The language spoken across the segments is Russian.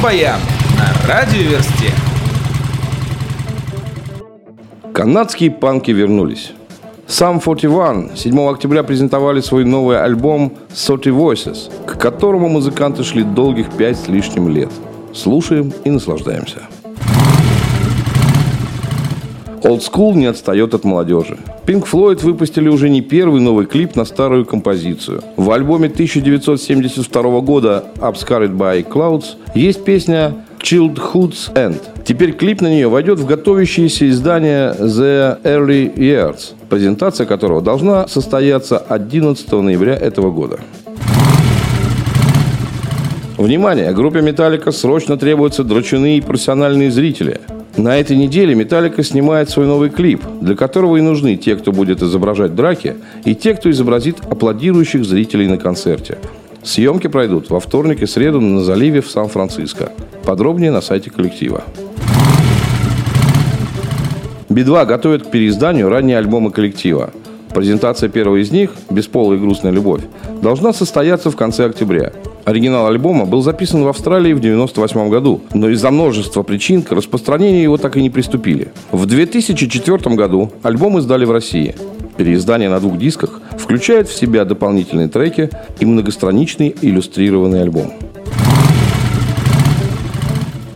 Рок-баян на радиоверсте. Канадские панки вернулись. Сам 41 7 октября презентовали свой новый альбом 30 Voices, к которому музыканты шли долгих пять с лишним лет. Слушаем и наслаждаемся. School не отстает от молодежи. Pink Floyd выпустили уже не первый новый клип на старую композицию. В альбоме 1972 года Obscured by Clouds есть песня Childhood's End. Теперь клип на нее войдет в готовящееся издание The Early Years, презентация которого должна состояться 11 ноября этого года. Внимание! Группе Металлика срочно требуются дрочуны и профессиональные зрители. На этой неделе Металлика снимает свой новый клип, для которого и нужны те, кто будет изображать драки, и те, кто изобразит аплодирующих зрителей на концерте. Съемки пройдут во вторник и среду на заливе в Сан-Франциско. Подробнее на сайте коллектива. Би-2 готовит к переизданию ранние альбомы коллектива. Презентация первого из них, «Бесполая и грустная любовь», должна состояться в конце октября. Оригинал альбома был записан в Австралии в 1998 году, но из-за множества причин к распространению его так и не приступили. В 2004 году альбом издали в России. Переиздание на двух дисках включает в себя дополнительные треки и многостраничный иллюстрированный альбом.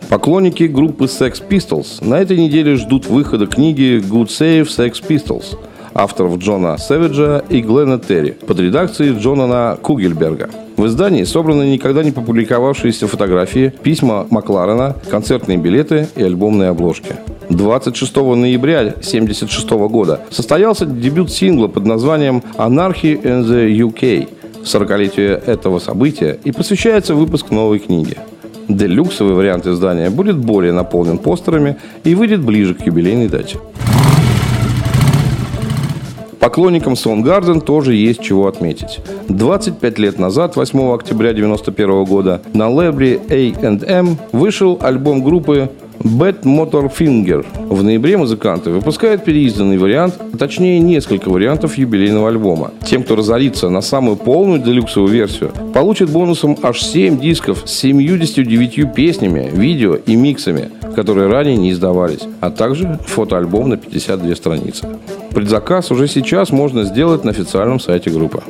Поклонники группы Sex Pistols на этой неделе ждут выхода книги Good Save Sex Pistols авторов Джона Сэвиджа и Глена Терри под редакцией Джонана Кугельберга. В издании собраны никогда не публиковавшиеся фотографии, письма Макларена, концертные билеты и альбомные обложки. 26 ноября 1976 года состоялся дебют сингла под названием «Anarchy in the UK», 40-летие этого события и посвящается выпуск новой книги. Делюксовый вариант издания будет более наполнен постерами и выйдет ближе к юбилейной дате. Поклонникам Soundgarden тоже есть чего отметить. 25 лет назад, 8 октября 1991 года, на лейбле A&M вышел альбом группы Bad Motor Finger. В ноябре музыканты выпускают переизданный вариант, а точнее несколько вариантов юбилейного альбома. Тем, кто разорится на самую полную делюксовую версию, получит бонусом аж 7 дисков с 79 песнями, видео и миксами, которые ранее не издавались, а также фотоальбом на 52 страницы. Предзаказ уже сейчас можно сделать на официальном сайте группы.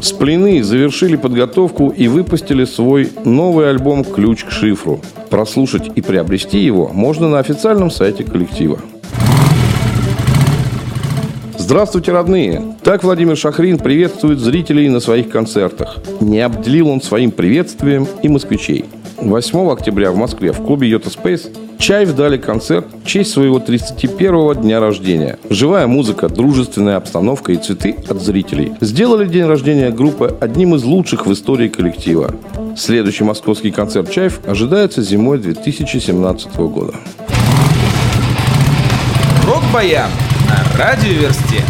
Сплины завершили подготовку и выпустили свой новый альбом «Ключ к шифру». Прослушать и приобрести его можно на официальном сайте коллектива. Здравствуйте, родные! Так Владимир Шахрин приветствует зрителей на своих концертах. Не обделил он своим приветствием и москвичей – 8 октября в Москве в клубе Йота Space Чайв дали концерт в честь своего 31-го дня рождения. Живая музыка, дружественная обстановка и цветы от зрителей сделали день рождения группы одним из лучших в истории коллектива. Следующий московский концерт Чайв ожидается зимой 2017 года. Рок-баян на радиоверсте.